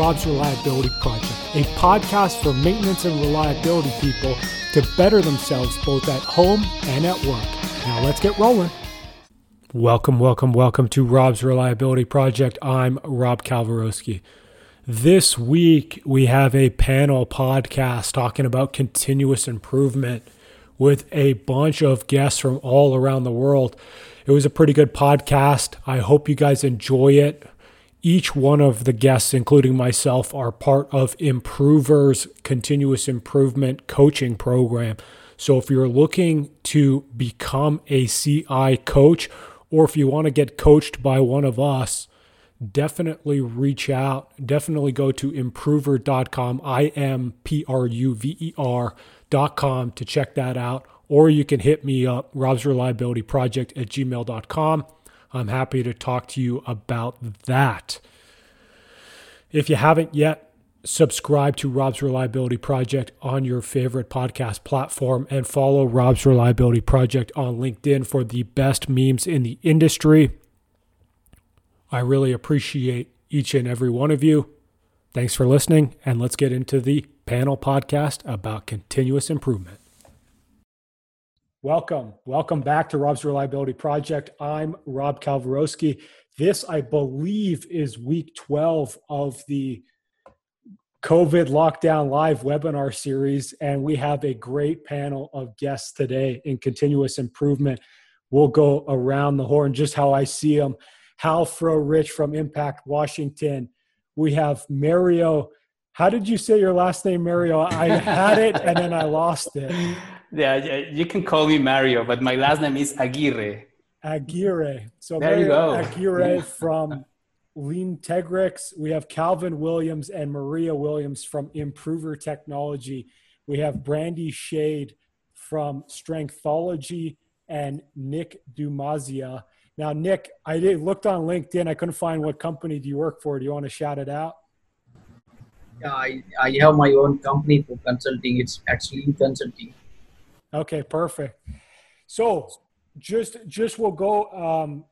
Rob's Reliability Project, a podcast for maintenance and reliability people to better themselves both at home and at work. Now let's get rolling. Welcome, welcome, welcome to Rob's Reliability Project. I'm Rob Kalwarowskyj. This week we have a panel podcast talking about continuous improvement with a bunch of guests from all around the world. It was a pretty good podcast. I hope you guys enjoy it. Each one of the guests, including myself, are part of Impruver's continuous improvement coaching program. So if you're looking to become a CI coach, or if you want to get coached by one of us, definitely reach out. Definitely go to impruver.com, I M P R U V E R.com to check that out. Or you can hit me up, Rob's Reliability Project at gmail.com. I'm happy to talk to you about that. If you haven't yet, subscribe to Rob's Reliability Project on your favorite podcast platform and follow Rob's Reliability Project on LinkedIn for the best memes in the industry. I really appreciate each and every one of you. Thanks for listening, and let's get into the panel podcast about continuous improvement. Welcome. Welcome back to Rob's Reliability Project. I'm Rob Kalwarowskyj. This, I believe, is week 12 of the COVID Lockdown Live webinar series, and we have a great panel of guests today in continuous improvement. We'll go around the horn just how I see them. Hal Fro Rich from Impact Washington. We have Mario. How did you say your last name, Mario? I had it and then I lost it. Yeah, you can call me Mario, but my last name is Aguirre. Aguirre. So there you go. Aguirre from Lean Tegrix. We have Calvin Williams and Maria Williams from Impruver Technology. We have Brandy Shade from Strengthology and Nick Dumasia. Now, Nick, I looked on LinkedIn. I couldn't find what company do you work for. Do you want to shout it out? Yeah, I, I have my own company for consulting. It's actually consulting. Okay, perfect. So just just we'll go. Um,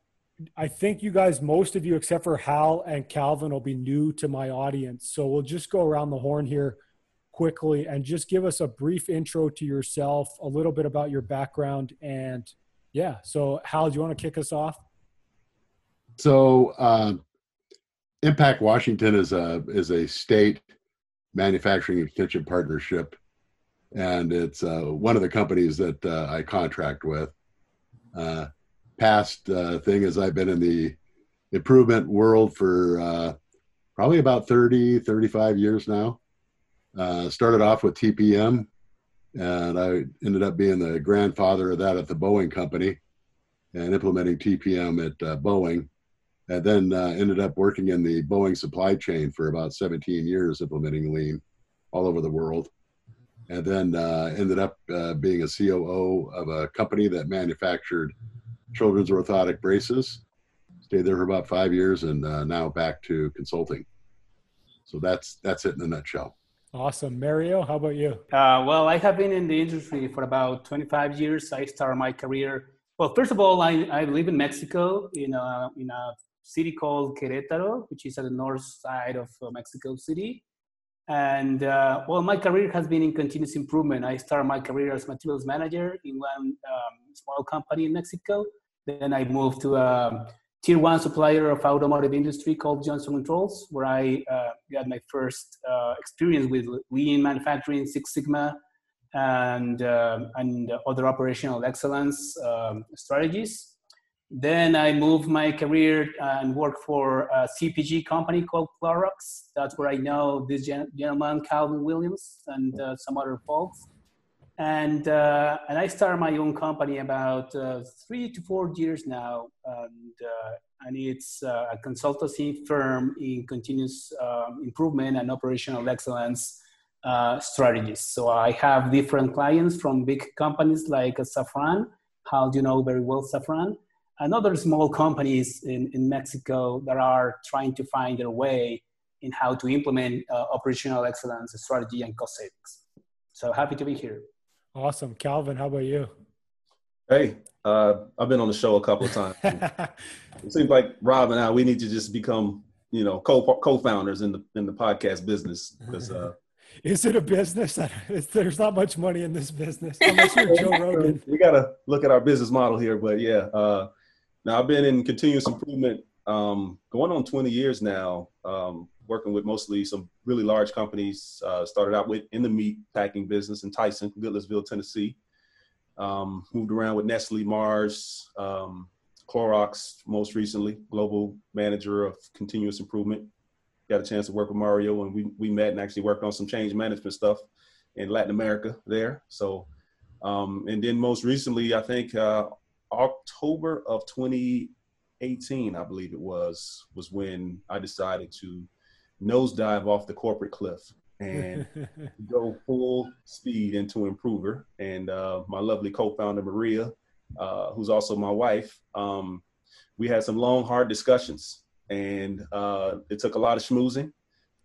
I think you guys, most of you, except for Hal and Calvin, will be new to my audience. So we'll just go around the horn here quickly and just give us a brief intro to yourself, a little bit about your background, and yeah. So Hal, do you want to kick us off? So uh, Impact Washington is a is a state manufacturing extension partnership and it's uh, one of the companies that uh, I contract with. Uh, past uh, thing is I've been in the improvement world for uh, probably about 30, 35 years now. Uh, started off with TPM, and I ended up being the grandfather of that at the Boeing company and implementing TPM at Boeing. And then ended up working in the Boeing supply chain for about 17 years, implementing lean all over the world and then uh, ended up uh, being a COO of a company that manufactured children's orthotic braces. Stayed there for about five years, and uh, now back to consulting. So that's that's it in a nutshell. Awesome, Mario. How about you? Uh, well, I have been in the industry for about 25 years. I started my career. Well, first of all, I, I live in Mexico in a in a city called Querétaro, which is at the north side of uh, Mexico City and uh, well, my career has been in continuous improvement. I started my career as materials manager in one um, small company in Mexico. Then I moved to a tier one supplier of automotive industry called Johnson Controls, where I uh, got my first uh, experience with lean manufacturing, Six Sigma, and uh, and other operational excellence um, strategies. Then I moved my career and worked for a CPG company called Clorox. That's where I know this gentleman, Calvin Williams, and uh, some other folks. And, uh, and I started my own company about uh, three to four years now. And, uh, and it's uh, a consultancy firm in continuous um, improvement and operational excellence uh, strategies. So I have different clients from big companies like Safran. How do you know very well Safran? And other small companies in, in Mexico that are trying to find their way in how to implement uh, operational excellence strategy and cost savings. So happy to be here. Awesome. Calvin, how about you? Hey, uh, I've been on the show a couple of times. it seems like Rob and I, we need to just become you know co co-founders in the in the podcast business because uh, is it a business? There's not much money in this business unless you're Joe Rogan. We got to look at our business model here, but yeah. Uh, now I've been in continuous improvement um, going on 20 years now, um, working with mostly some really large companies. Uh, started out with in the meat packing business in Tyson, Goodlettsville, Tennessee. Um, moved around with Nestle, Mars, um, Clorox, most recently, global manager of continuous improvement got a chance to work with Mario, and we we met and actually worked on some change management stuff in Latin America there. So, um, and then most recently, I think uh, October of 2018, I believe it was, was when I decided to nosedive off the corporate cliff and go full speed into Impruver. And uh, my lovely co-founder Maria, uh, who's also my wife, um, we had some long, hard discussions and uh, it took a lot of schmoozing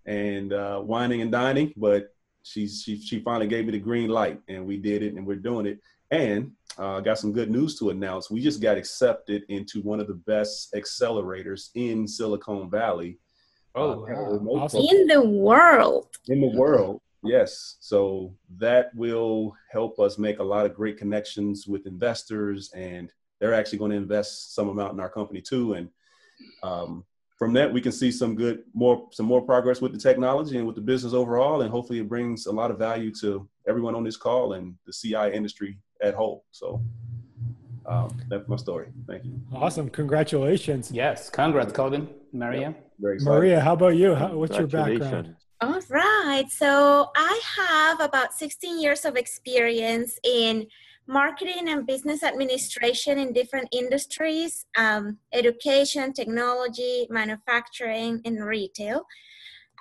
and uh, whining and dining, but she, she she finally gave me the green light, and we did it, and we're doing it. And uh, got some good news to announce. We just got accepted into one of the best accelerators in Silicon Valley. Oh, uh, wow. awesome. in the world! In the world, yes. So that will help us make a lot of great connections with investors, and they're actually going to invest some amount in our company too. And um, from that we can see some good more some more progress with the technology and with the business overall and hopefully it brings a lot of value to everyone on this call and the ci industry at whole so um, that's my story. Thank you. Awesome. Congratulations. Yes. Congrats calvin maria? Yeah, maria how about you? How, what's your background? All right. So i have about 16 years of experience in marketing and business administration in different industries um, education, technology, manufacturing, and retail.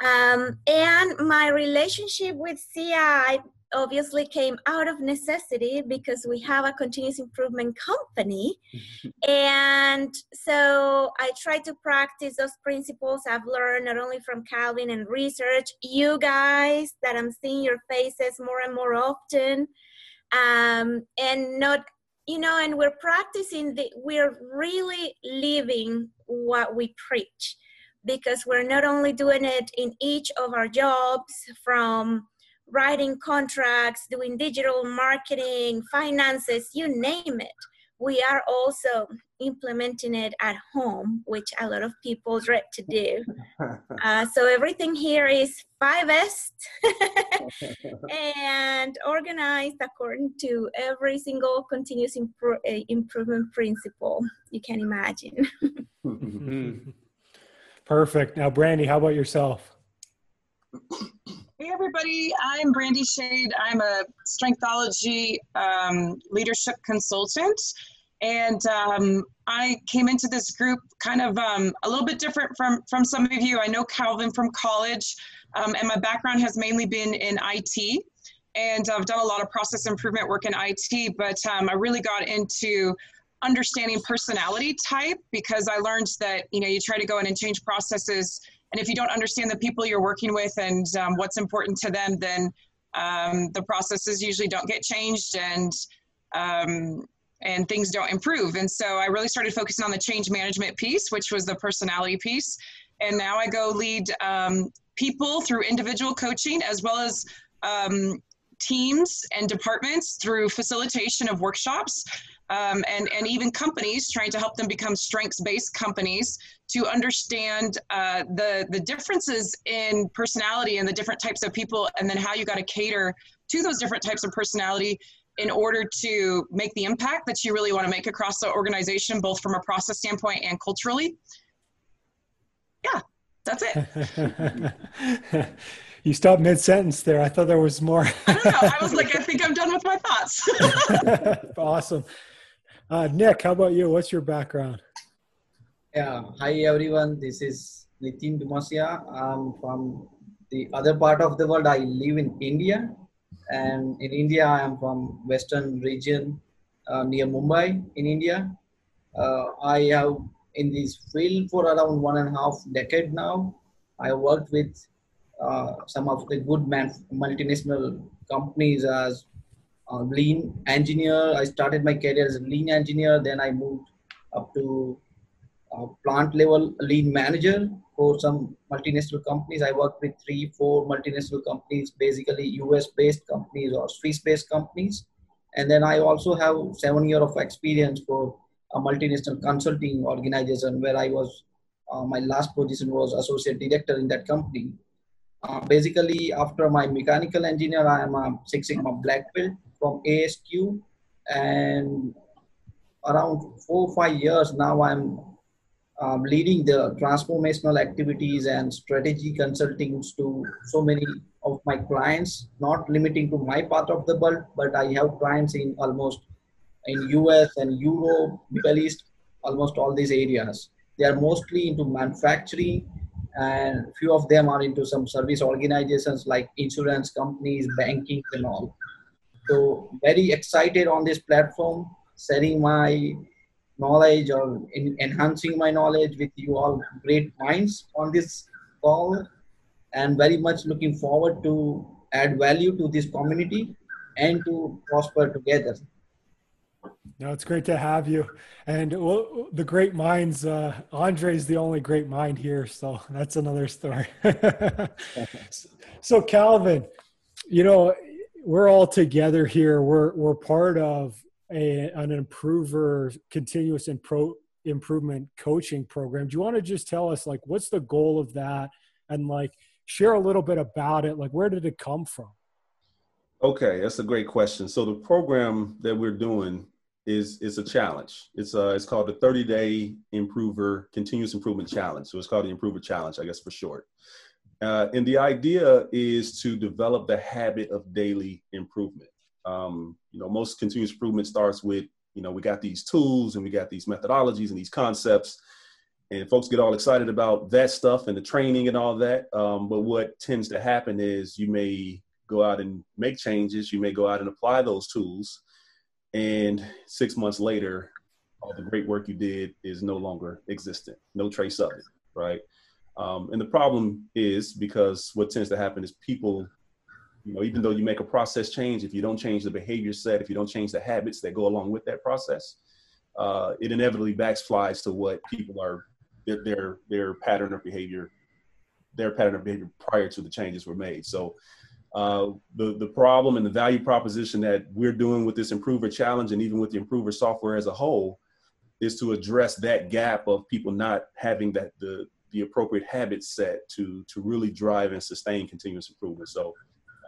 Um, and my relationship with CI obviously came out of necessity because we have a continuous improvement company. and so I try to practice those principles I've learned not only from Calvin and research, you guys that I'm seeing your faces more and more often um, and not you know and we're practicing the we're really living what we preach because we're not only doing it in each of our jobs from writing contracts doing digital marketing finances you name it we are also implementing it at home, which a lot of people dread to do. Uh, so everything here is 5S and organized according to every single continuous impro- uh, improvement principle you can imagine. Perfect. Now, Brandy, how about yourself? Hey everybody, I'm Brandy Shade. I'm a Strengthology um, leadership consultant and um, I came into this group kind of um, a little bit different from from some of you. I know Calvin from college, um, and my background has mainly been in IT, and I've done a lot of process improvement work in IT. But um, I really got into understanding personality type because I learned that you know you try to go in and change processes, and if you don't understand the people you're working with and um, what's important to them, then um, the processes usually don't get changed and um, and things don't improve. And so I really started focusing on the change management piece, which was the personality piece. And now I go lead um, people through individual coaching as well as um, teams and departments through facilitation of workshops. Um, and, and even companies trying to help them become strengths based companies to understand uh, the, the differences in personality and the different types of people, and then how you got to cater to those different types of personality in order to make the impact that you really want to make across the organization, both from a process standpoint and culturally. Yeah, that's it. you stopped mid sentence there. I thought there was more. I don't know. I was like, I think I'm done with my thoughts. awesome. Uh, Nick, how about you? What's your background? Yeah. Hi, everyone. This is Nitin Dumasia. I'm from the other part of the world. I live in India and in India, I am from Western region uh, near Mumbai in India. Uh, I have in this field for around one and a half decade now. I worked with uh, some of the good man- multinational companies as lean engineer. I started my career as a lean engineer. Then I moved up to plant level lean manager for some multinational companies. I worked with three, four multinational companies, basically US based companies or Swiss based companies. And then I also have seven year of experience for a multinational consulting organization where I was, uh, my last position was associate director in that company. Uh, basically, after my mechanical engineer, I am a Six Sigma black belt from ASQ. And around four or five years now, I'm um, leading the transformational activities and strategy consultings to so many of my clients, not limiting to my part of the world, but I have clients in almost in US and Europe, Middle East, almost all these areas. They are mostly into manufacturing and few of them are into some service organizations like insurance companies, banking and all. So very excited on this platform, sharing my knowledge or in enhancing my knowledge with you all. Great minds on this call and very much looking forward to add value to this community and to prosper together. No it's great to have you. And well, the great minds uh, is the only great mind here so that's another story. So calvin you know we're all together here we're we're part of a, an impruver continuous impro- improvement coaching program. Do you want to just tell us like what's the goal of that and like share a little bit about it? Like where did it come from? Okay, that's a great question. So the program that we're doing is is a challenge. It's uh it's called the 30 day impruver continuous improvement challenge. So it's called the impruver challenge, I guess for short. Uh, and the idea is to develop the habit of daily improvement. Um, you know, most continuous improvement starts with, you know, we got these tools and we got these methodologies and these concepts, and folks get all excited about that stuff and the training and all that. Um, but what tends to happen is you may go out and make changes, you may go out and apply those tools, and six months later, all the great work you did is no longer existent, no trace of it, right? Um, and the problem is because what tends to happen is people you know, even though you make a process change, if you don't change the behavior set, if you don't change the habits that go along with that process, uh, it inevitably backflies to what people are their, their their pattern of behavior, their pattern of behavior prior to the changes were made. So uh, the the problem and the value proposition that we're doing with this impruver challenge and even with the impruver software as a whole is to address that gap of people not having that the the appropriate habit set to to really drive and sustain continuous improvement. So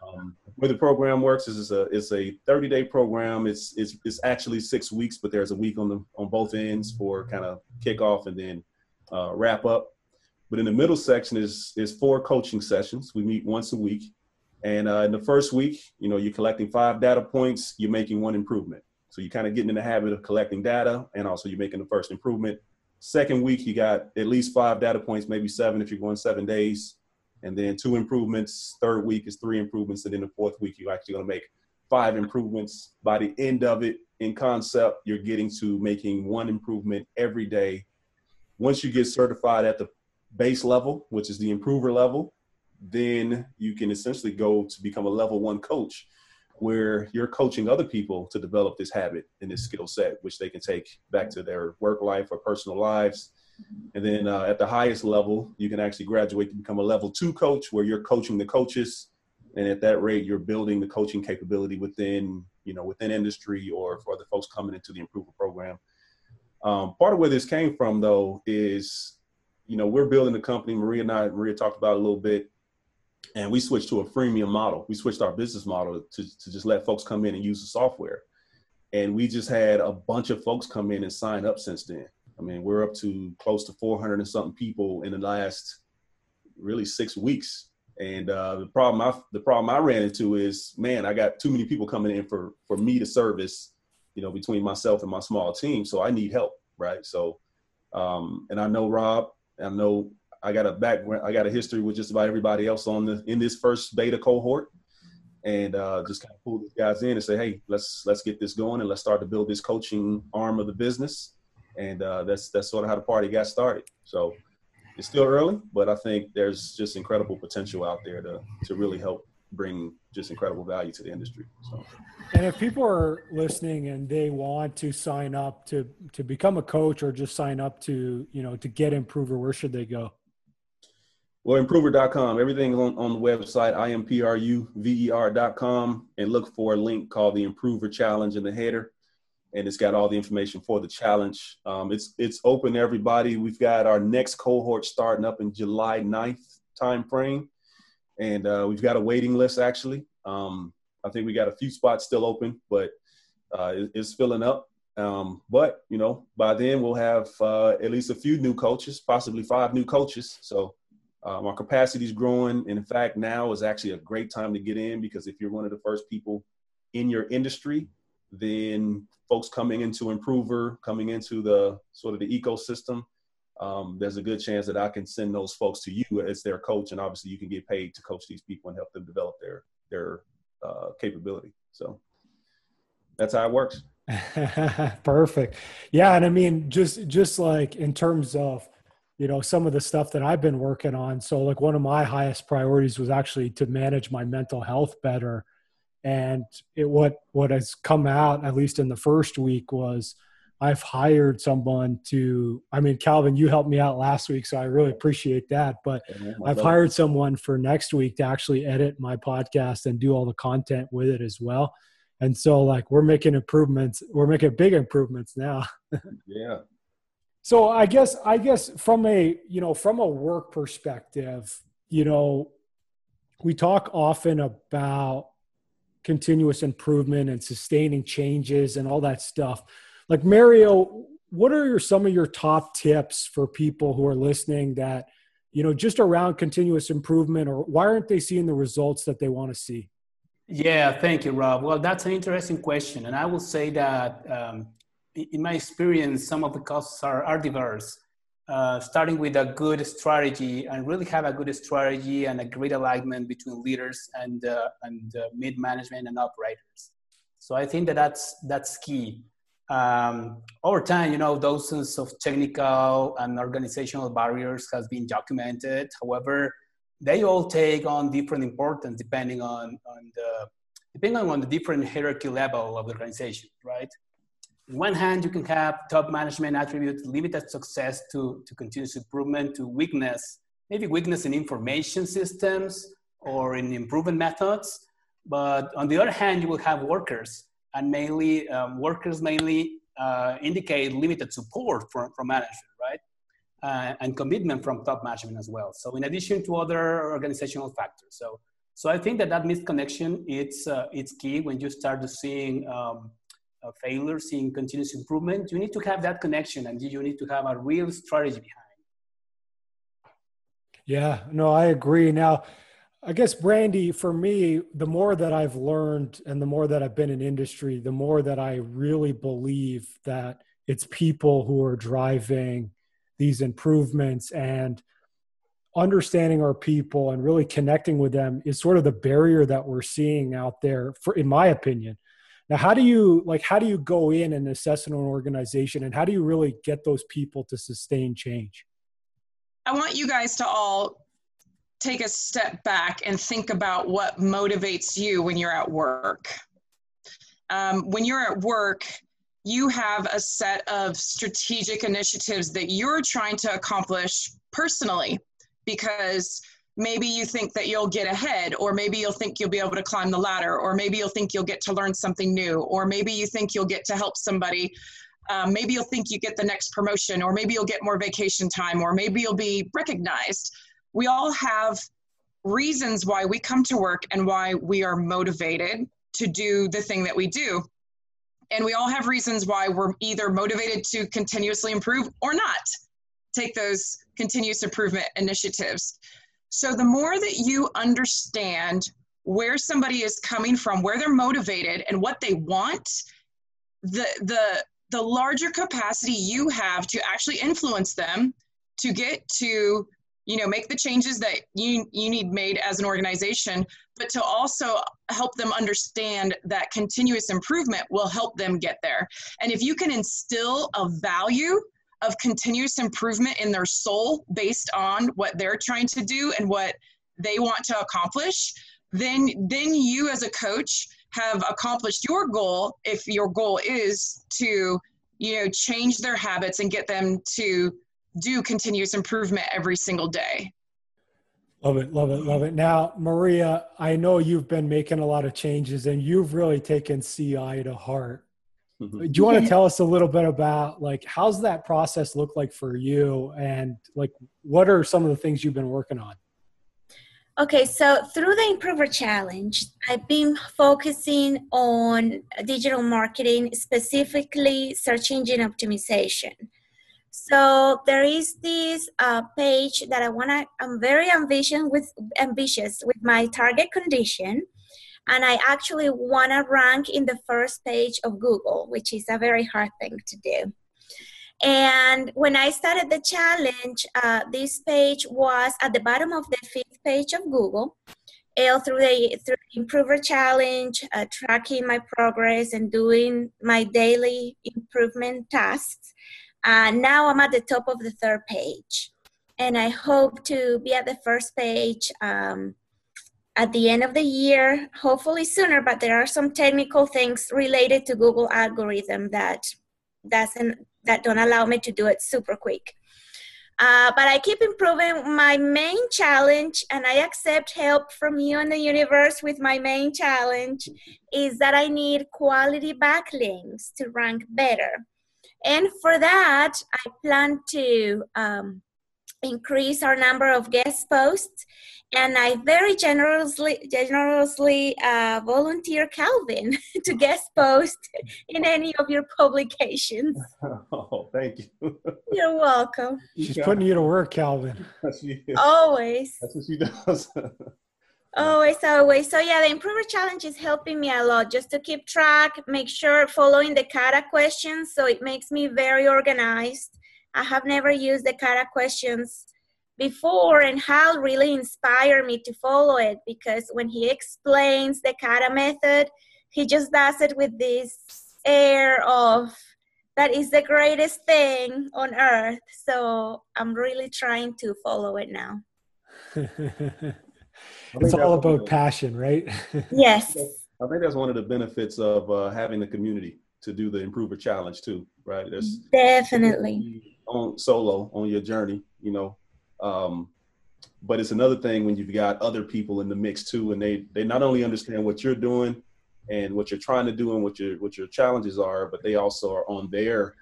um, where the program works is it's a it's a 30 day program. It's it's it's actually six weeks, but there's a week on the on both ends for kind of kickoff and then uh, wrap up. But in the middle section is is four coaching sessions. We meet once a week, and uh, in the first week, you know, you're collecting five data points. You're making one improvement. So you're kind of getting in the habit of collecting data, and also you're making the first improvement. Second week, you got at least five data points, maybe seven if you're going seven days and then two improvements. Third week is three improvements, and then the fourth week you're actually going to make five improvements. By the end of it, in concept, you're getting to making one improvement every day. Once you get certified at the base level, which is the impruver level, then you can essentially go to become a level one coach where you're coaching other people to develop this habit and this skill set, which they can take back to their work life or personal lives and then uh, at the highest level, you can actually graduate to become a level two coach where you're coaching the coaches. And at that rate, you're building the coaching capability within, you know, within industry or for the folks coming into the impruver program. Um, part of where this came from though is, you know, we're building a company, Maria and I, Maria talked about a little bit, and we switched to a freemium model. We switched our business model to, to just let folks come in and use the software. And we just had a bunch of folks come in and sign up since then. I mean, we're up to close to 400 and something people in the last really six weeks. And uh, the problem I the problem I ran into is, man, I got too many people coming in for for me to service, you know, between myself and my small team. So I need help, right? So, um, and I know Rob, I know I got a background, I got a history with just about everybody else on the in this first beta cohort, and uh, just kind of pull these guys in and say, hey, let's let's get this going and let's start to build this coaching arm of the business and uh, that's that's sort of how the party got started. So it's still early, but I think there's just incredible potential out there to to really help bring just incredible value to the industry. So. And if people are listening and they want to sign up to to become a coach or just sign up to you know to get Impruver, where should they go? Well, impruver.com. Everything on, on the website, impruver.com, and look for a link called the Impruver Challenge in the header. And it's got all the information for the challenge. Um, it's it's open to everybody. We've got our next cohort starting up in July 9th timeframe. And uh, we've got a waiting list actually. Um, I think we got a few spots still open, but uh, it, it's filling up. Um, but you know, by then we'll have uh, at least a few new coaches, possibly five new coaches. So um, our capacity is growing. And in fact, now is actually a great time to get in because if you're one of the first people in your industry, then folks coming into Impruver, coming into the sort of the ecosystem, um, there's a good chance that I can send those folks to you as their coach, and obviously you can get paid to coach these people and help them develop their their uh, capability. So that's how it works. Perfect. Yeah, and I mean, just just like in terms of you know some of the stuff that i've been working on. So like one of my highest priorities was actually to manage my mental health better. And it what what has come out at least in the first week was i've hired someone to i mean calvin you helped me out last week so i really appreciate that. But i've hired someone for next week to actually edit my podcast and do all the content with it as well. And so like we're making improvements we're making big improvements now. Yeah so I guess I guess from a you know from a work perspective, you know, we talk often about continuous improvement and sustaining changes and all that stuff. Like Mario, what are your, some of your top tips for people who are listening that you know just around continuous improvement or why aren't they seeing the results that they want to see? Yeah, thank you, Rob. Well, that's an interesting question, and I will say that um, in my experience, some of the costs are, are diverse. Uh, starting with a good strategy and really have a good strategy and a great alignment between leaders and, uh, and uh, mid management and operators. So I think that that's, that's key. Um, over time, you know, dozens of technical and organizational barriers has been documented. However, they all take on different importance depending on, on the depending on the different hierarchy level of the organization, right? On one hand, you can have top management attribute limited success to, to continuous improvement to weakness, maybe weakness in information systems or in improvement methods. But on the other hand, you will have workers and mainly um, workers mainly uh, indicate limited support from, from management, right? Uh, and commitment from top management as well. So in addition to other organizational factors. So, so I think that that misconnection, it's, uh, it's key when you start to seeing um, uh, failures in continuous improvement, you need to have that connection and you need to have a real strategy behind. Yeah, no, I agree. Now, I guess Brandy, for me, the more that I've learned and the more that I've been in industry, the more that I really believe that it's people who are driving these improvements and understanding our people and really connecting with them is sort of the barrier that we're seeing out there for in my opinion now, how do you like how do you go in and assess an organization and how do you really get those people to sustain change? I want you guys to all take a step back and think about what motivates you when you're at work. Um, when you're at work, you have a set of strategic initiatives that you're trying to accomplish personally because maybe you think that you'll get ahead or maybe you'll think you'll be able to climb the ladder or maybe you'll think you'll get to learn something new or maybe you think you'll get to help somebody. Um, maybe you'll think you get the next promotion or maybe you'll get more vacation time or maybe you'll be recognized. We all have reasons why we come to work and why we are motivated to do the thing that we do. And we all have reasons why we're either motivated to continuously improve or not. Take those continuous improvement initiatives so the more that you understand where somebody is coming from, where they're motivated and what they want, the the the larger capacity you have to actually influence them to get to you know make the changes that you you need made as an organization but to also help them understand that continuous improvement will help them get there. And if you can instill a value of continuous improvement in their soul based on what they're trying to do and what they want to accomplish, then then you as a coach have accomplished your goal if your goal is to you know change their habits and get them to do continuous improvement every single day Love it, love it, love it. Now, Maria, I know you've been making a lot of changes and you've really taken CI to heart. Mm-hmm. Do you want to tell us a little bit about like how's that process look like for you and like what are some of the things you've been working on? Okay, so through the Impruver Challenge, I've been focusing on digital marketing, specifically search engine optimization. So there is this uh, page that I wanna. I'm very ambitious with ambitious with my target condition, and I actually wanna rank in the first page of Google, which is a very hard thing to do. And when I started the challenge, uh, this page was at the bottom of the fifth page of Google. Through the through Impruver Challenge, uh, tracking my progress and doing my daily improvement tasks. Uh, now I'm at the top of the third page, and I hope to be at the first page um, at the end of the year, hopefully sooner. But there are some technical things related to Google algorithm that doesn't that don't allow me to do it super quick. Uh, but I keep improving. My main challenge, and I accept help from you and the universe with my main challenge, is that I need quality backlinks to rank better. And for that, I plan to um, increase our number of guest posts. And I very generously, generously uh, volunteer Calvin to guest post in any of your publications. Oh, thank you. You're welcome. She's putting you to work, Calvin. Always. That's what she does. Always, always. So yeah, the impruver challenge is helping me a lot just to keep track, make sure following the kata questions. So it makes me very organized. I have never used the kata questions before and Hal really inspired me to follow it because when he explains the kata method, he just does it with this air of that is the greatest thing on earth. So I'm really trying to follow it now. it's all about passion, right? yes. I think that's one of the benefits of uh, having the community to do the impruver challenge too, right? There's definitely on solo on your journey, you know. Um, but it's another thing when you've got other people in the mix too, and they they not only understand what you're doing and what you're trying to do and what your what your challenges are, but they also are on their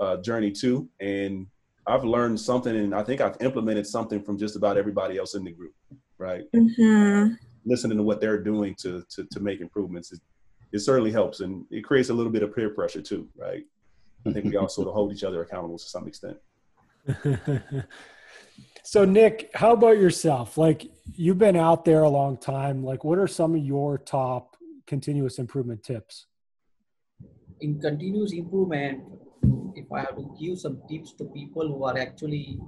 uh, journey too. And I've learned something, and I think I've implemented something from just about everybody else in the group right? Mm-hmm. Listening to what they're doing to to to make improvements, it, it certainly helps, and it creates a little bit of peer pressure too, right? I think we all sort of hold each other accountable to some extent. so Nick, how about yourself? Like you've been out there a long time. Like what are some of your top continuous improvement tips? In continuous improvement, if I have to give some tips to people who are actually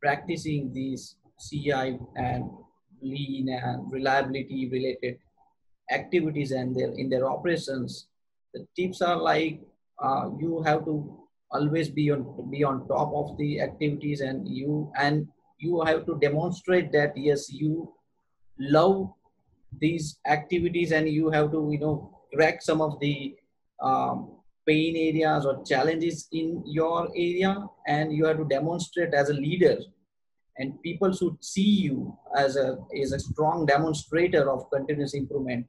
practicing these CI and lean and reliability related activities and their in their operations the tips are like uh, you have to always be on be on top of the activities and you and you have to demonstrate that yes you love these activities and you have to you know crack some of the um, pain areas or challenges in your area and you have to demonstrate as a leader. And people should see you as a as a strong demonstrator of continuous improvement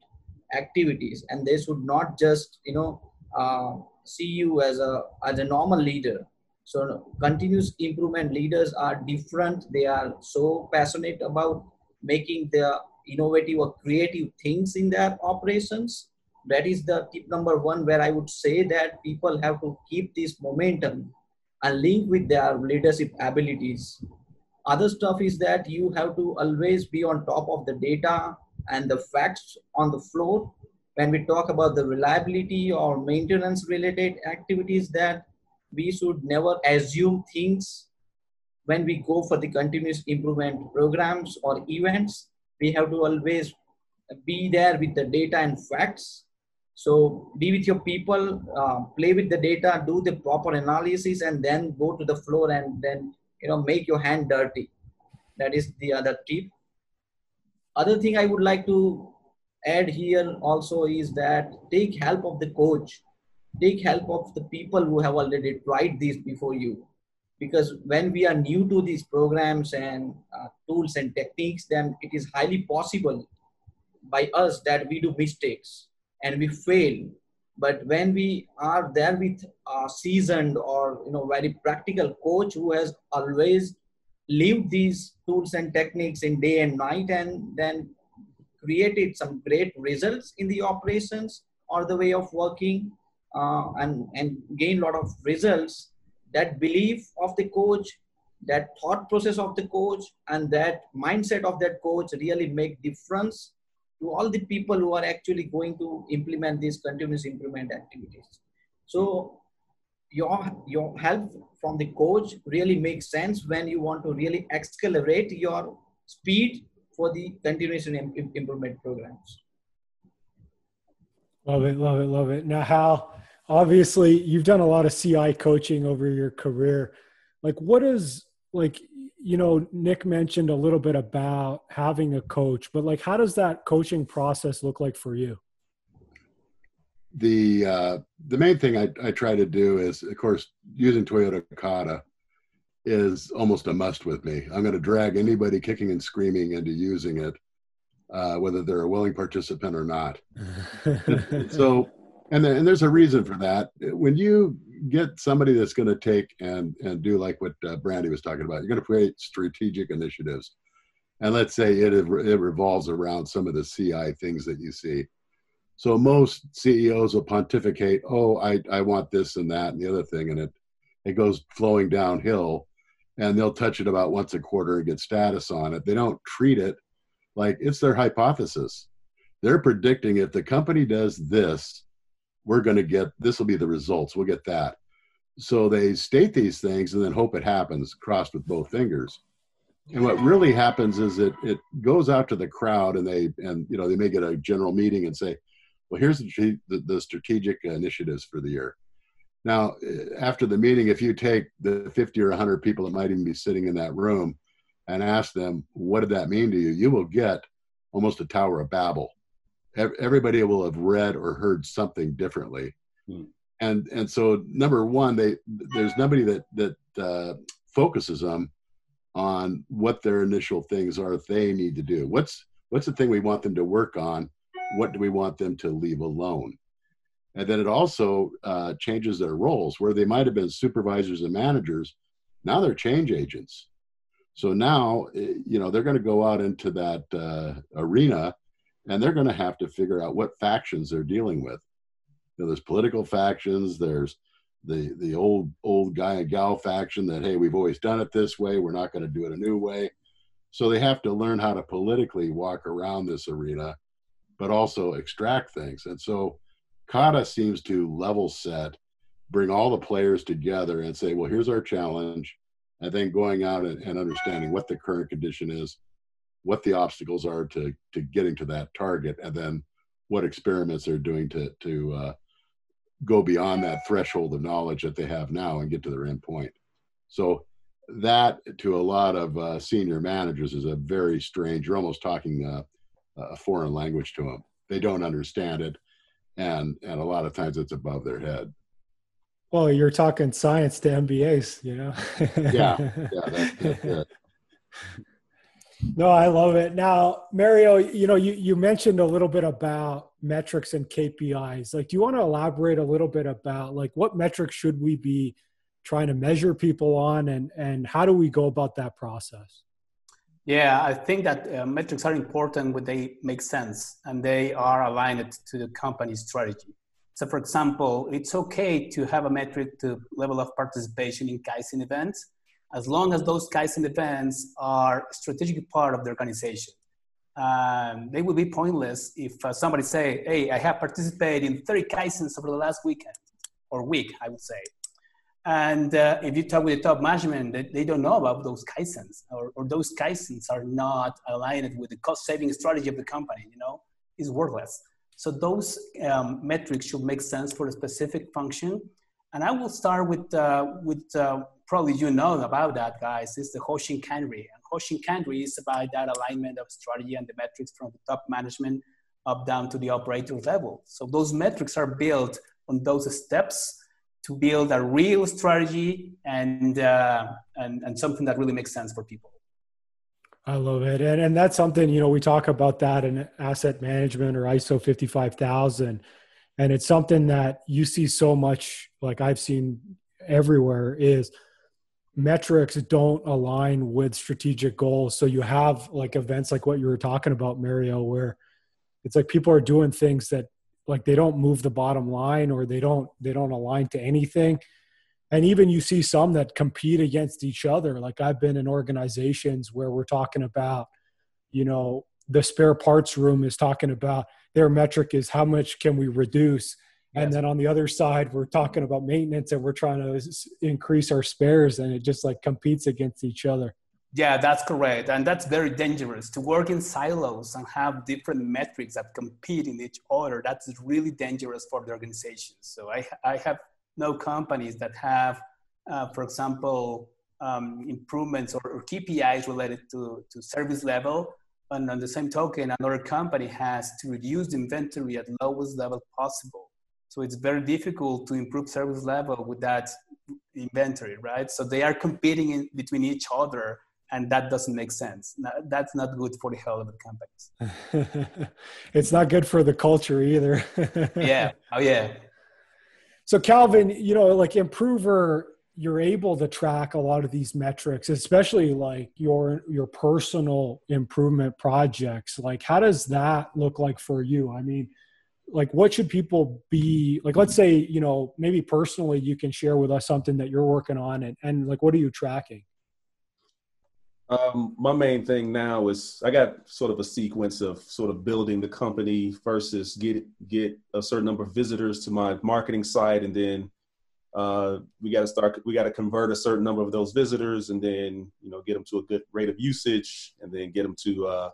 activities. And they should not just you know uh, see you as a as a normal leader. So continuous improvement leaders are different. They are so passionate about making their innovative or creative things in their operations. That is the tip number one where i would say that people have to keep this momentum and link with their leadership abilities. Other stuff is that you have to always be on top of the data and the facts on the floor when we talk about the reliability or maintenance related activities that we should never assume things. When we go for the continuous improvement programs or events we have to always be there with the data and facts. So be with your people uh, play with the data do the proper analysis and then go to the floor and then you know make your hand dirty. That is the other tip. Other thing I would like to add here also is that take help of the coach, take help of the people who have already tried this before you. Because when we are new to these programs and uh, tools and techniques, then it is highly possible by us that we do mistakes and we fail. But when we are there with a seasoned or you know very practical coach who has always lived these tools and techniques in day and night and then created some great results in the operations or the way of working uh, and, and gain a lot of results that belief of the coach that thought process of the coach and that mindset of that coach really make difference to all the people who are actually going to implement these continuous improvement activities. So your your help from the coach really makes sense when you want to really accelerate your speed for the continuous improvement programs. Love it, love it, love it. Now, Hal, obviously, you've done a lot of CI coaching over your career. Like, what is like? You know, Nick mentioned a little bit about having a coach, but like, how does that coaching process look like for you? the uh, the main thing I, I try to do is, of course, using Toyota Kata is almost a must with me. I'm going to drag anybody kicking and screaming into using it, uh, whether they're a willing participant or not. so, and then, and there's a reason for that. When you get somebody that's going to take and and do like what uh, Brandy was talking about, you're going to create strategic initiatives, and let's say it it revolves around some of the CI things that you see so most CEOs will pontificate, oh, I, I want this and that and the other thing, and it it goes flowing downhill, and they'll touch it about once a quarter and get status on it. They don't treat it like it's their hypothesis. They're predicting if the company does this, we're going to get this will be the results. We'll get that. So they state these things and then hope it happens, crossed with both fingers. And what really happens is it it goes out to the crowd and they and you know they may get a general meeting and say, well, here's the, the, the strategic initiatives for the year. Now, after the meeting, if you take the 50 or 100 people that might even be sitting in that room and ask them, what did that mean to you? You will get almost a Tower of Babel. Everybody will have read or heard something differently. Hmm. And, and so number one, they, there's nobody that, that uh, focuses them on what their initial things are they need to do. What's, what's the thing we want them to work on what do we want them to leave alone? And then it also uh, changes their roles where they might have been supervisors and managers. Now they're change agents. So now, eh, you know, they're going to go out into that uh, arena and they're going to have to figure out what factions they're dealing with. You know, there's political factions, there's the the old old guy and gal faction that hey we've always done it this way we're not going to do it a new way so they have to learn how to politically walk around this arena but also extract things. And so Kata seems to level set, bring all the players together and say, well, here's our challenge. And then going out and, and understanding what the current condition is, what the obstacles are to, to getting to that target, and then what experiments they're doing to, to uh, go beyond that threshold of knowledge that they have now and get to their end point. So that to a lot of uh, senior managers is a very strange, you're almost talking uh, a foreign language to them. They don't understand it, and and a lot of times it's above their head. Well, you're talking science to MBAs, you know. yeah, yeah, that's, that's No, I love it. Now, Mario, you know, you, you mentioned a little bit about metrics and KPIs. Like, do you want to elaborate a little bit about like what metrics should we be trying to measure people on and and how do we go about that process? Yeah, I think that uh, metrics are important when they make sense and they are aligned to the company's strategy. So, for example, it's okay to have a metric to level of participation in Kaizen events as long as those Kaizen events are strategic part of the organization. Um, they would be pointless if uh, somebody say, "Hey, I have participated in 30 Kaizens over the last weekend or week," I would say. And uh, if you talk with the top management, they, they don't know about those kaizens, or, or those kaizens are not aligned with the cost-saving strategy of the company. You know, it's worthless. So those um, metrics should make sense for a specific function. And I will start with uh, with uh, probably you know about that, guys. It's the Hoshin Kanri. And Hoshin Kanri is about that alignment of strategy and the metrics from the top management up down to the operator level. So those metrics are built on those steps to build a real strategy and, uh, and, and something that really makes sense for people. I love it. And, and that's something, you know, we talk about that in asset management or ISO 55000. And it's something that you see so much, like I've seen everywhere, is metrics don't align with strategic goals. So you have like events like what you were talking about, Mario, where it's like people are doing things that like they don't move the bottom line or they don't they don't align to anything. And even you see some that compete against each other. Like i've been in organizations where we're talking about you know the spare parts room is talking about their metric is how much can we reduce? And then on the other side we're talking about maintenance and we're trying to increase our spares and it just like competes against each other yeah, that's correct. And that's very dangerous to work in silos and have different metrics that compete in each other. That's really dangerous for the organization. So I, I have no companies that have, uh, for example, um, improvements or, or, KPIs related to, to service level. And on the same token, another company has to reduce the inventory at lowest level possible. So it's very difficult to improve service level with that inventory, right? So they are competing in between each other and that doesn't make sense. That's not good for the health of the companies. It's not good for the culture either. Yeah. Oh yeah. So calvin you know like impruver you're able to track a lot of these metrics especially like your your personal improvement projects. Like how does that look like for you? I mean like what should people be like let's say you know maybe personally you can share with us something that you're working on and, and like what are you tracking um, my main thing now is I got sort of a sequence of sort of building the company versus get get a certain number of visitors to my marketing site, and then uh, we got to start. We got to convert a certain number of those visitors, and then you know get them to a good rate of usage, and then get them to uh,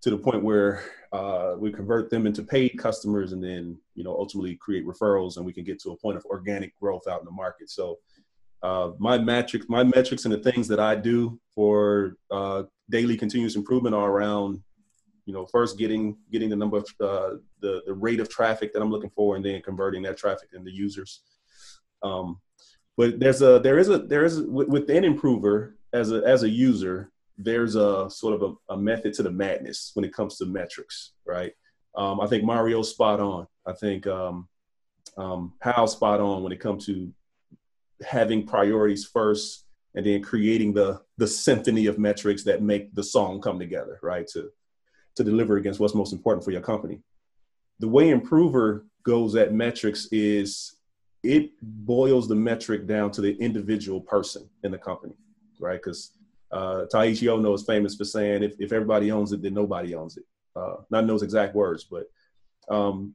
to the point where uh, we convert them into paid customers, and then you know ultimately create referrals, and we can get to a point of organic growth out in the market. So uh, my metrics, my metrics, and the things that I do for uh, daily continuous improvement are around, you know, first getting getting the number of uh, the the rate of traffic that I'm looking for, and then converting that traffic into users. Um, but there's a there is a there is a, within Impruver as a as a user, there's a sort of a, a method to the madness when it comes to metrics, right? Um, I think Mario's spot on. I think um, um, Hal's spot on when it comes to having priorities first and then creating the the symphony of metrics that make the song come together right to to deliver against what's most important for your company. The way impruver goes at metrics is it boils the metric down to the individual person in the company right? Because uh, Taiichi Ohno is famous for saying if, if everybody owns it then nobody owns it. Uh, not in those exact words but um,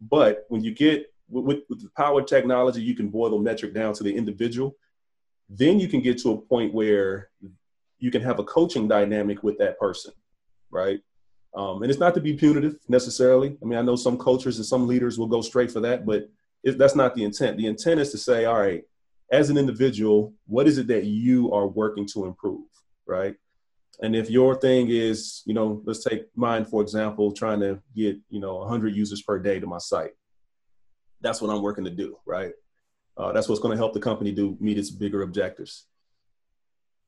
but when you get with, with the power of technology, you can boil the metric down to the individual. Then you can get to a point where you can have a coaching dynamic with that person, right? Um, and it's not to be punitive necessarily. I mean, I know some cultures and some leaders will go straight for that, but it, that's not the intent. The intent is to say, all right, as an individual, what is it that you are working to improve, right? And if your thing is, you know, let's take mine for example, trying to get, you know, 100 users per day to my site that's what I'm working to do, right? Uh, that's what's going to help the company do meet its bigger objectives.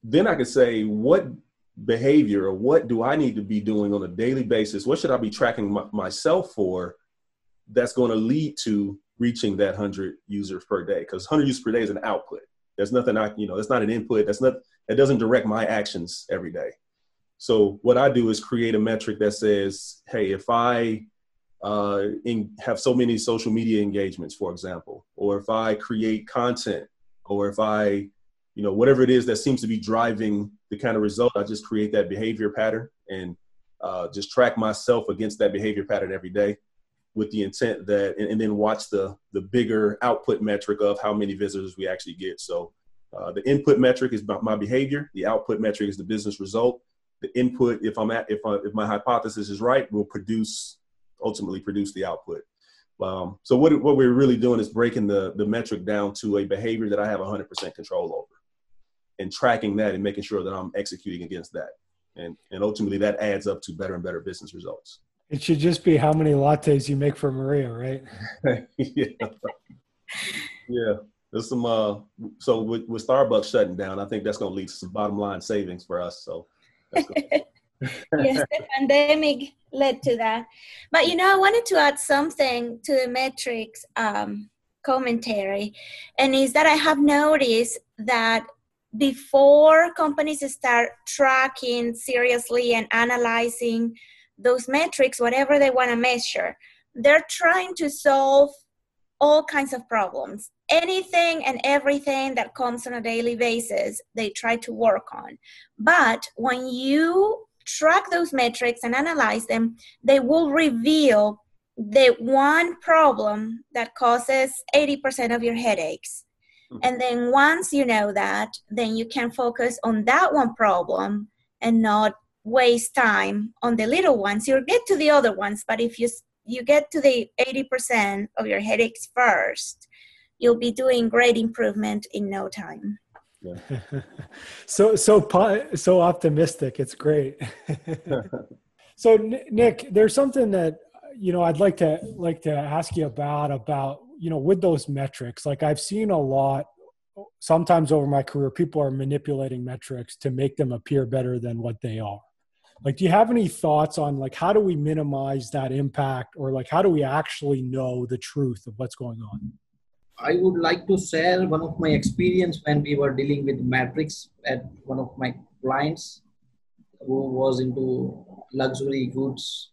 Then I could say, what behavior or what do I need to be doing on a daily basis? What should I be tracking my, myself for that's going to lead to reaching that 100 users per day? Because 100 users per day is an output. There's nothing I, you know, that's not an input. That's not, that doesn't direct my actions every day. So what I do is create a metric that says, hey, if I uh, in, have so many social media engagements, for example, or if I create content, or if I, you know, whatever it is that seems to be driving the kind of result, I just create that behavior pattern and uh, just track myself against that behavior pattern every day with the intent that, and, and, then watch the, the bigger output metric of how many visitors we actually get. So uh, the input metric is my behavior. The output metric is the business result. The input, if I'm at, if, I, if my hypothesis is right, will produce ultimately produce the output. Um, so what, what we're really doing is breaking the, the metric down to a behavior that I have 100% control over. and tracking that and making sure that I'm executing against that. And, and ultimately that adds up to better and better business results. It should just be how many lattes you make for Maria, right? yeah. Yeah. There's some uh so with, with Starbucks shutting down, I think that's gonna lead to some bottom line savings for us. So yes, the pandemic led to that. But you know, I wanted to add something to the metrics um, commentary, and is that I have noticed that before companies start tracking seriously and analyzing those metrics, whatever they want to measure, they're trying to solve all kinds of problems. Anything and everything that comes on a daily basis, they try to work on. But when you track those metrics and analyze them, they will reveal the one problem that causes 80% of your headaches. Mm-hmm. And then once you know that, then you can focus on that one problem and not waste time on the little ones. You'll get to the other ones, but if you you get to the 80% of your headaches first, you'll be doing great improvement in no time. Yeah. so so so optimistic. It's great. so Nick, there's something that you know I'd like to like to ask you about about you know with those metrics. Like I've seen a lot sometimes over my career people are manipulating metrics to make them appear better than what they are like do you have any thoughts on like how do we minimize that impact or like how do we actually know the truth of what's going on i would like to share one of my experience when we were dealing with matrix at one of my clients who was into luxury goods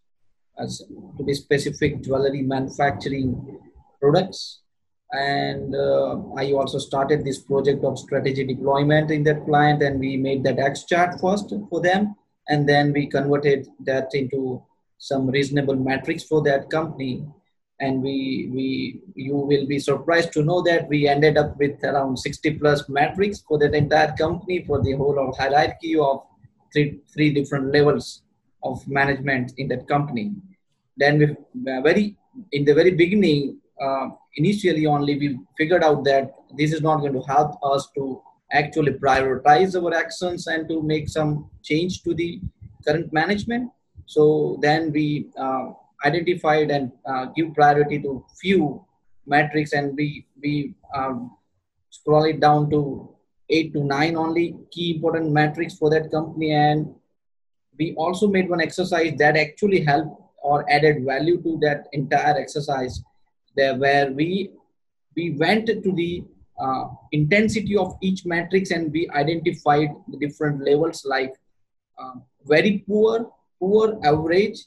as to be specific jewelry manufacturing products. And uh, i also started this project of strategy deployment in that client and we made that x chart first for them. And then we converted that into some reasonable metrics for that company and we we you will be surprised to know that we ended up with around 60 plus metrics for that entire company for the whole of hierarchy of three three different levels of management in that company then we uh, very in the very beginning uh, initially only we figured out that this is not going to help us to actually prioritize our actions and to make some change to the current management. So then we uh, identified and uh, give priority to few metrics and we, we um, scroll it down to eight to nine only key important metrics for that company. And we also made one exercise that actually helped or added value to that entire exercise there where we we went to the uh, intensity of each matrix and we identified the different levels like uh, very poor poor average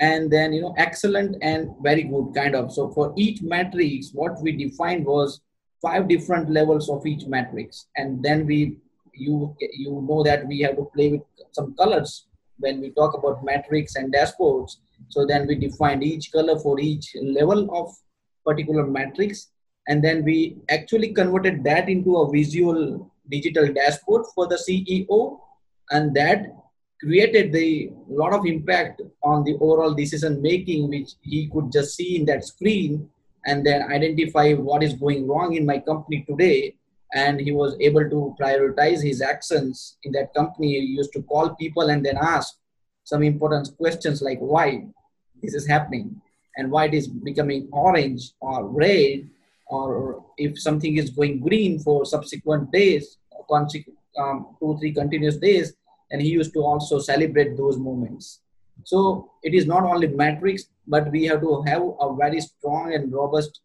and then you know excellent and very good kind of. So for each matrix what we defined was five different levels of each matrix. And then we you you know that we have to play with some colors when we talk about matrix and dashboards. So then we defined each color for each level of particular matrix. And then we actually converted that into a visual digital dashboard for the ceo and that created the lot of impact on the overall decision making which he could just see in that screen and then identify what is going wrong in my company today. And he was able to prioritize his actions in that company. He used to call people and then ask some important questions like why this is happening? And why it is becoming orange or red? Or if something is going green for subsequent days, um, two, three continuous days, and he used to also celebrate those moments. So it is not only metrics, but we have to have a very strong and robust,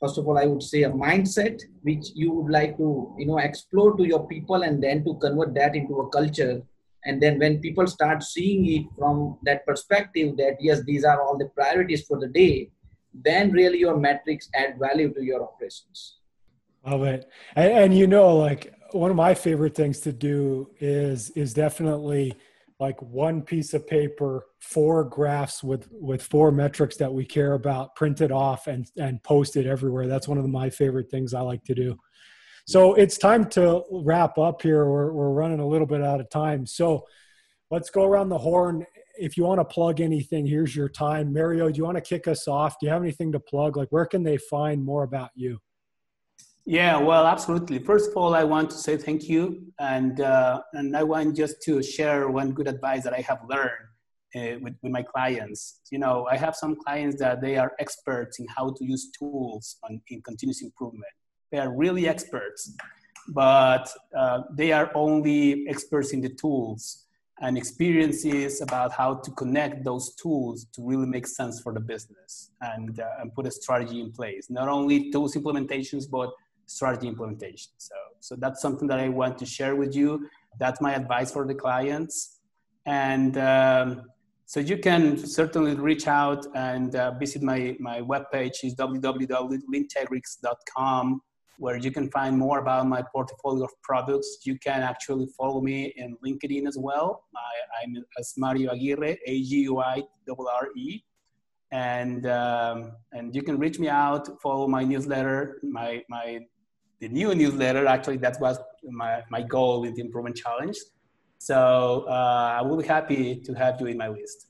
first of all, I would say a mindset which you would like to, you know, explore to your people and then to convert that into a culture. And then when people start seeing it from that perspective, that yes, these are all the priorities for the day, then really your metrics add value to your operations. Love it. And, and, you know, like one of my favorite things to do is is definitely like one piece of paper, four graphs with with four metrics that we care about, printed off and and posted everywhere. That's one of my favorite things I like to do. So it's time to wrap up here. We're we're running a little bit out of time. So let's go around the horn if you want to plug anything, here's your time. Mario, do you want to kick us off? Do you have anything to plug? Like, where can they find more about you? Yeah, well, absolutely. First of all, I want to say thank you, and uh, and I want just to share one good advice that I have learned uh, with, with my clients. You know, I have some clients that they are experts in how to use tools on, in continuous improvement. They are really experts, but uh, they are only experts in the tools and experiences about how to connect those tools to really make sense for the business and, uh, and put a strategy in place. Not only tools implementations, but strategy implementation. So, so that's something that I want to share with you. That's my advice for the clients. And um, so you can certainly reach out and uh, visit my, my webpage is www.lintegrix.com where you can find more about my portfolio of products. You can actually follow me in LinkedIn as well. I, am as Mario Aguirre, A-G-U-I-R-R-E. And, um, and you can reach me out, follow my newsletter, my, my the new newsletter. Actually, that was my, my goal with the Improvement Challenge. So uh, I will be happy to have you in my list.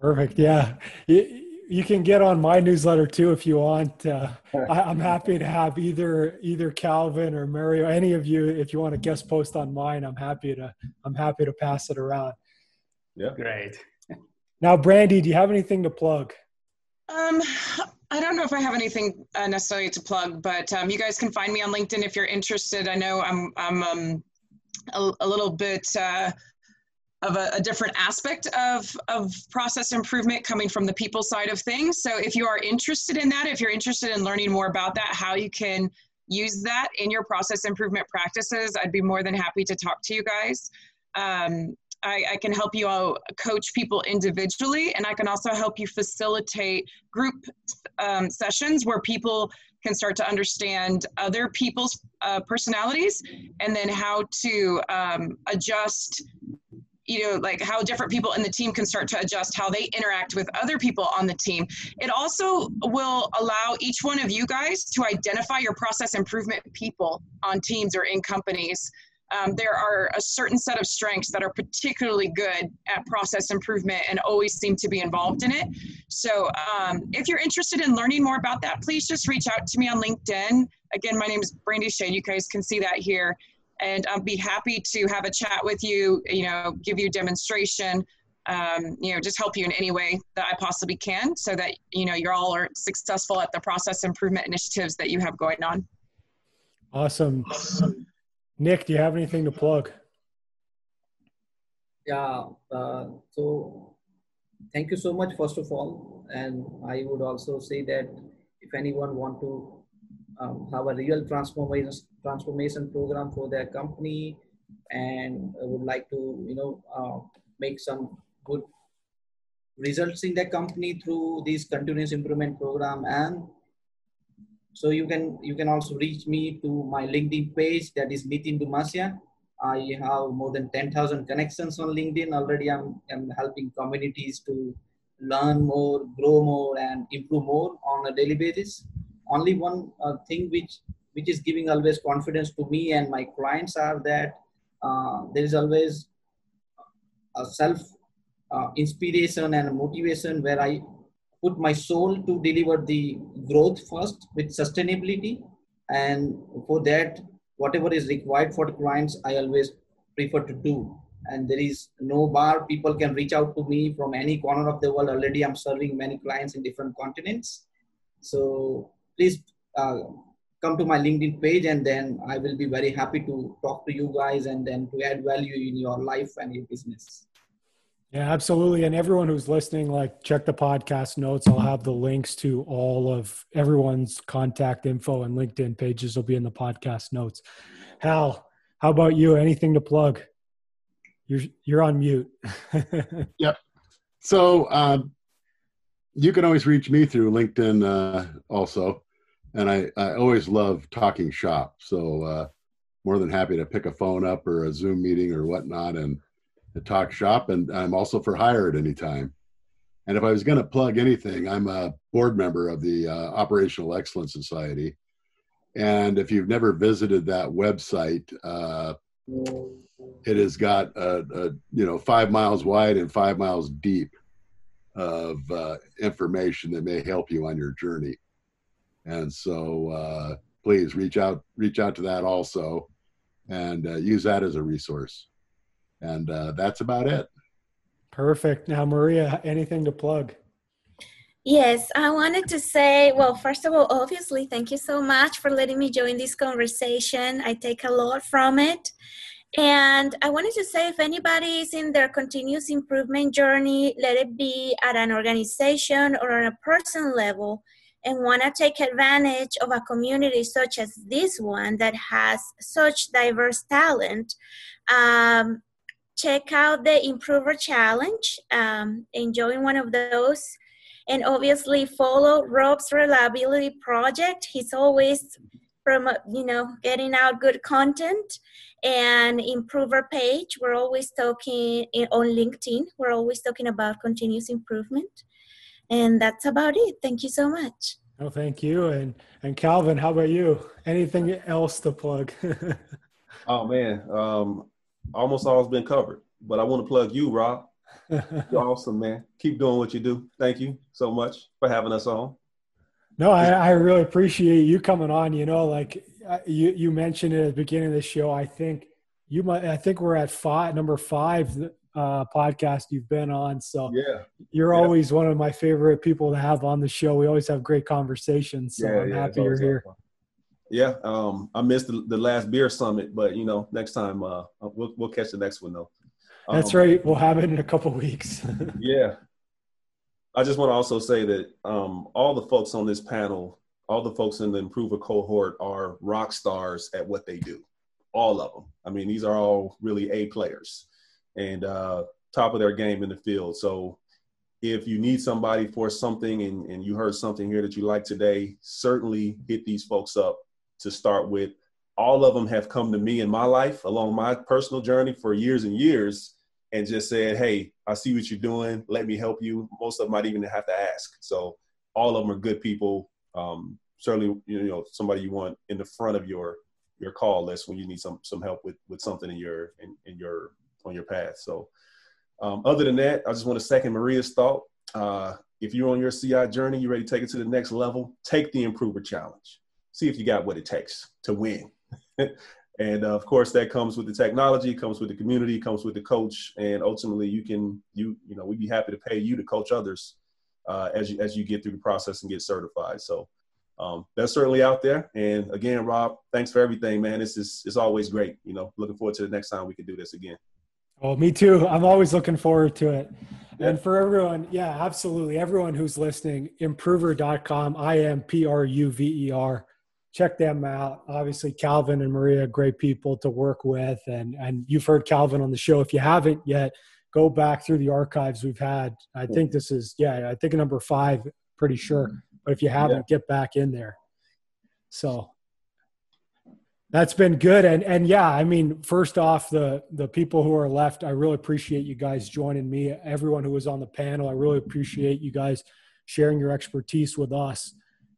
Perfect. Yeah. You, you can get on my newsletter too if you want. Uh, I, am happy to have either either Calvin or Mario, any of you, if you want to guest post on mine. I'm happy to I'm happy to pass it around. Yeah, great. Now, Brandy, do you have anything to plug? Um, I don't know if I have anything uh, necessarily to plug, but um, you guys can find me on LinkedIn if you're interested. I know I'm I'm um, a, a little bit uh, of a, a, different aspect of, of process improvement coming from the people side of things. So if you are interested in that, if you're interested in learning more about that, how you can use that in your process improvement practices, I'd be more than happy to talk to you guys. Um, I, I, can help you out coach people individually, and I can also help you facilitate group um, sessions where people can start to understand other people's uh, personalities and then how to um, adjust you know like how different people in the team can start to adjust how they interact with other people on the team. It also will allow each one of you guys to identify your process improvement people on teams or in companies um, there are a certain set of strengths that are particularly good at process improvement and always seem to be involved in it so um, if you're interested in learning more about that please just reach out to me on linkedin again my name is brandy shade you guys can see that here and I'll be happy to have a chat with you, you know, give you a demonstration, um, you know, just help you in any way that I possibly can so that, you know, you're all are successful at the process improvement initiatives that you have going on. Awesome. Nick, do you have anything to plug? Yeah. Uh, so thank you so much, first of all. And I would also say that if anyone want to um, have a real transformation transformation program for their company and would like to you know uh, make some good results in their company through this continuous improvement program and so you can you can also reach me to my linkedin page that is nitin dumasia. I have more than 10000 connections on linkedin. Already i'm, I'm helping communities to learn more grow more and improve more on a daily basis. Only one uh, thing which which is giving always confidence to me and my clients are that uh, there is always a self uh, inspiration and motivation where I put my soul to deliver the growth first with sustainability. And for that whatever is required for the clients I always prefer to do. And there is no bar. People can reach out to me from any corner of the world. Already i'm serving many clients in different continents. So please uh, come to my LinkedIn page and then I will be very happy to talk to you guys and then to add value in your life and your business. Yeah, absolutely. And everyone who's listening, like check the podcast notes. I'll have the links to all of everyone's contact info and LinkedIn pages will be in the podcast notes. Hal, how about you? Anything to plug? You're you're on mute. yep. So um, you can always reach me through LinkedIn uh, also and I, I always love talking shop. So uh, more than happy to pick a phone up or a Zoom meeting or whatnot and talk shop. And I'm also for hire at any time. And if I was going to plug anything, I'm a board member of the uh, Operational Excellence Society. And if you've never visited that website, uh, it has got a, a, you know five miles wide and five miles deep of uh, information that may help you on your journey. And so uh, please reach out reach out to that also, and uh, use that as a resource. And uh, that's about it. Perfect. Now, Maria, anything to plug? Yes, I wanted to say, well, first of all, obviously, thank you so much for letting me join this conversation. I take a lot from it. And I wanted to say if anybody is in their continuous improvement journey, let it be at an organization or on a person level, and want to take advantage of a community such as this one that has such diverse talent, um, check out the Impruver Challenge. Um, enjoying one of those. And obviously follow Rob's Reliability Project. He's always from you know getting out good content and impruver page we're always talking in, on linkedin we're always talking about continuous improvement and that's about it thank you so much oh thank you and and calvin how about you anything else to plug oh man um almost all's been covered but i want to plug you rob you're awesome man keep doing what you do thank you so much for having us on no, I, I really appreciate you coming on. You know, like uh, you you mentioned it at the beginning of the show. I think you might. I think we're at five, number five uh, podcast you've been on. So yeah, you're yeah. always one of my favorite people to have on the show. We always have great conversations. So yeah, I'm yeah, happy you're here. Fun. Yeah, um, I missed the, the, last beer summit, but you know, next time uh, we'll we'll catch the next one though. Um, That's right. We'll have it in a couple weeks. yeah, I just want to also say that um, all the folks on this panel, all the folks in the Impruver cohort are rock stars at what they do. All of them. I mean, these are all really A players and uh, top of their game in the field. So if you need somebody for something and, and you heard something here that you like today, certainly hit these folks up to start with. All of them have come to me in my life along my personal journey for years and years and just said, Hey, I see what you're doing. Let me help you. Most of them might even have to ask. So all of them are good people. Um, certainly, you know, somebody you want in the front of your your call list when you need some some help with with something in your in, in your on your path. So um, other than that, I just want to second Maria's thought. Uh, if you're on your CI journey, you're ready to take it to the next level, take the impruver challenge. See if you got what it takes to win. And uh, of course, that comes with the technology, comes with the community, comes with the coach, and ultimately, you can you you know we'd be happy to pay you to coach others uh, as you as you get through the process and get certified. So um, that's certainly out there. And again, Rob, thanks for everything, man. This is it's always great. You know, looking forward to the next time we can do this again. Oh, me too. I'm always looking forward to it. Yeah. And for everyone, yeah, absolutely. Everyone who's listening, impruver.com, I M P R U V E R check them out. Obviously, Calvin and Maria, great people to work with, and and you've heard Calvin on the show. If you haven't yet, go back through the archives we've had. I think this is yeah, I think number five, pretty sure. But if you haven't, yeah. get back in there. So that's been good, and and yeah, I mean, first off, the the people who are left, I really appreciate you guys joining me. Everyone who was on the panel, I really appreciate you guys sharing your expertise with us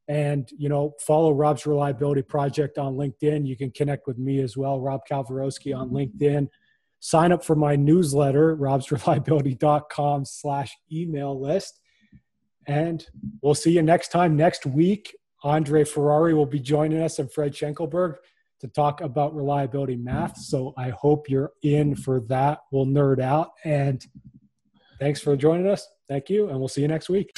and you know follow rob's reliability project on linkedin. You can connect with me as well rob Kalwarowskyj on linkedin. Sign up for my newsletter robsreliability.com slash email list. And we'll see you next time next week. Andre ferrari will be joining us and fred schenkelberg to talk about reliability math. So i hope you're in for that. We'll nerd out. And thanks for joining us. Thank you. And we'll see you next week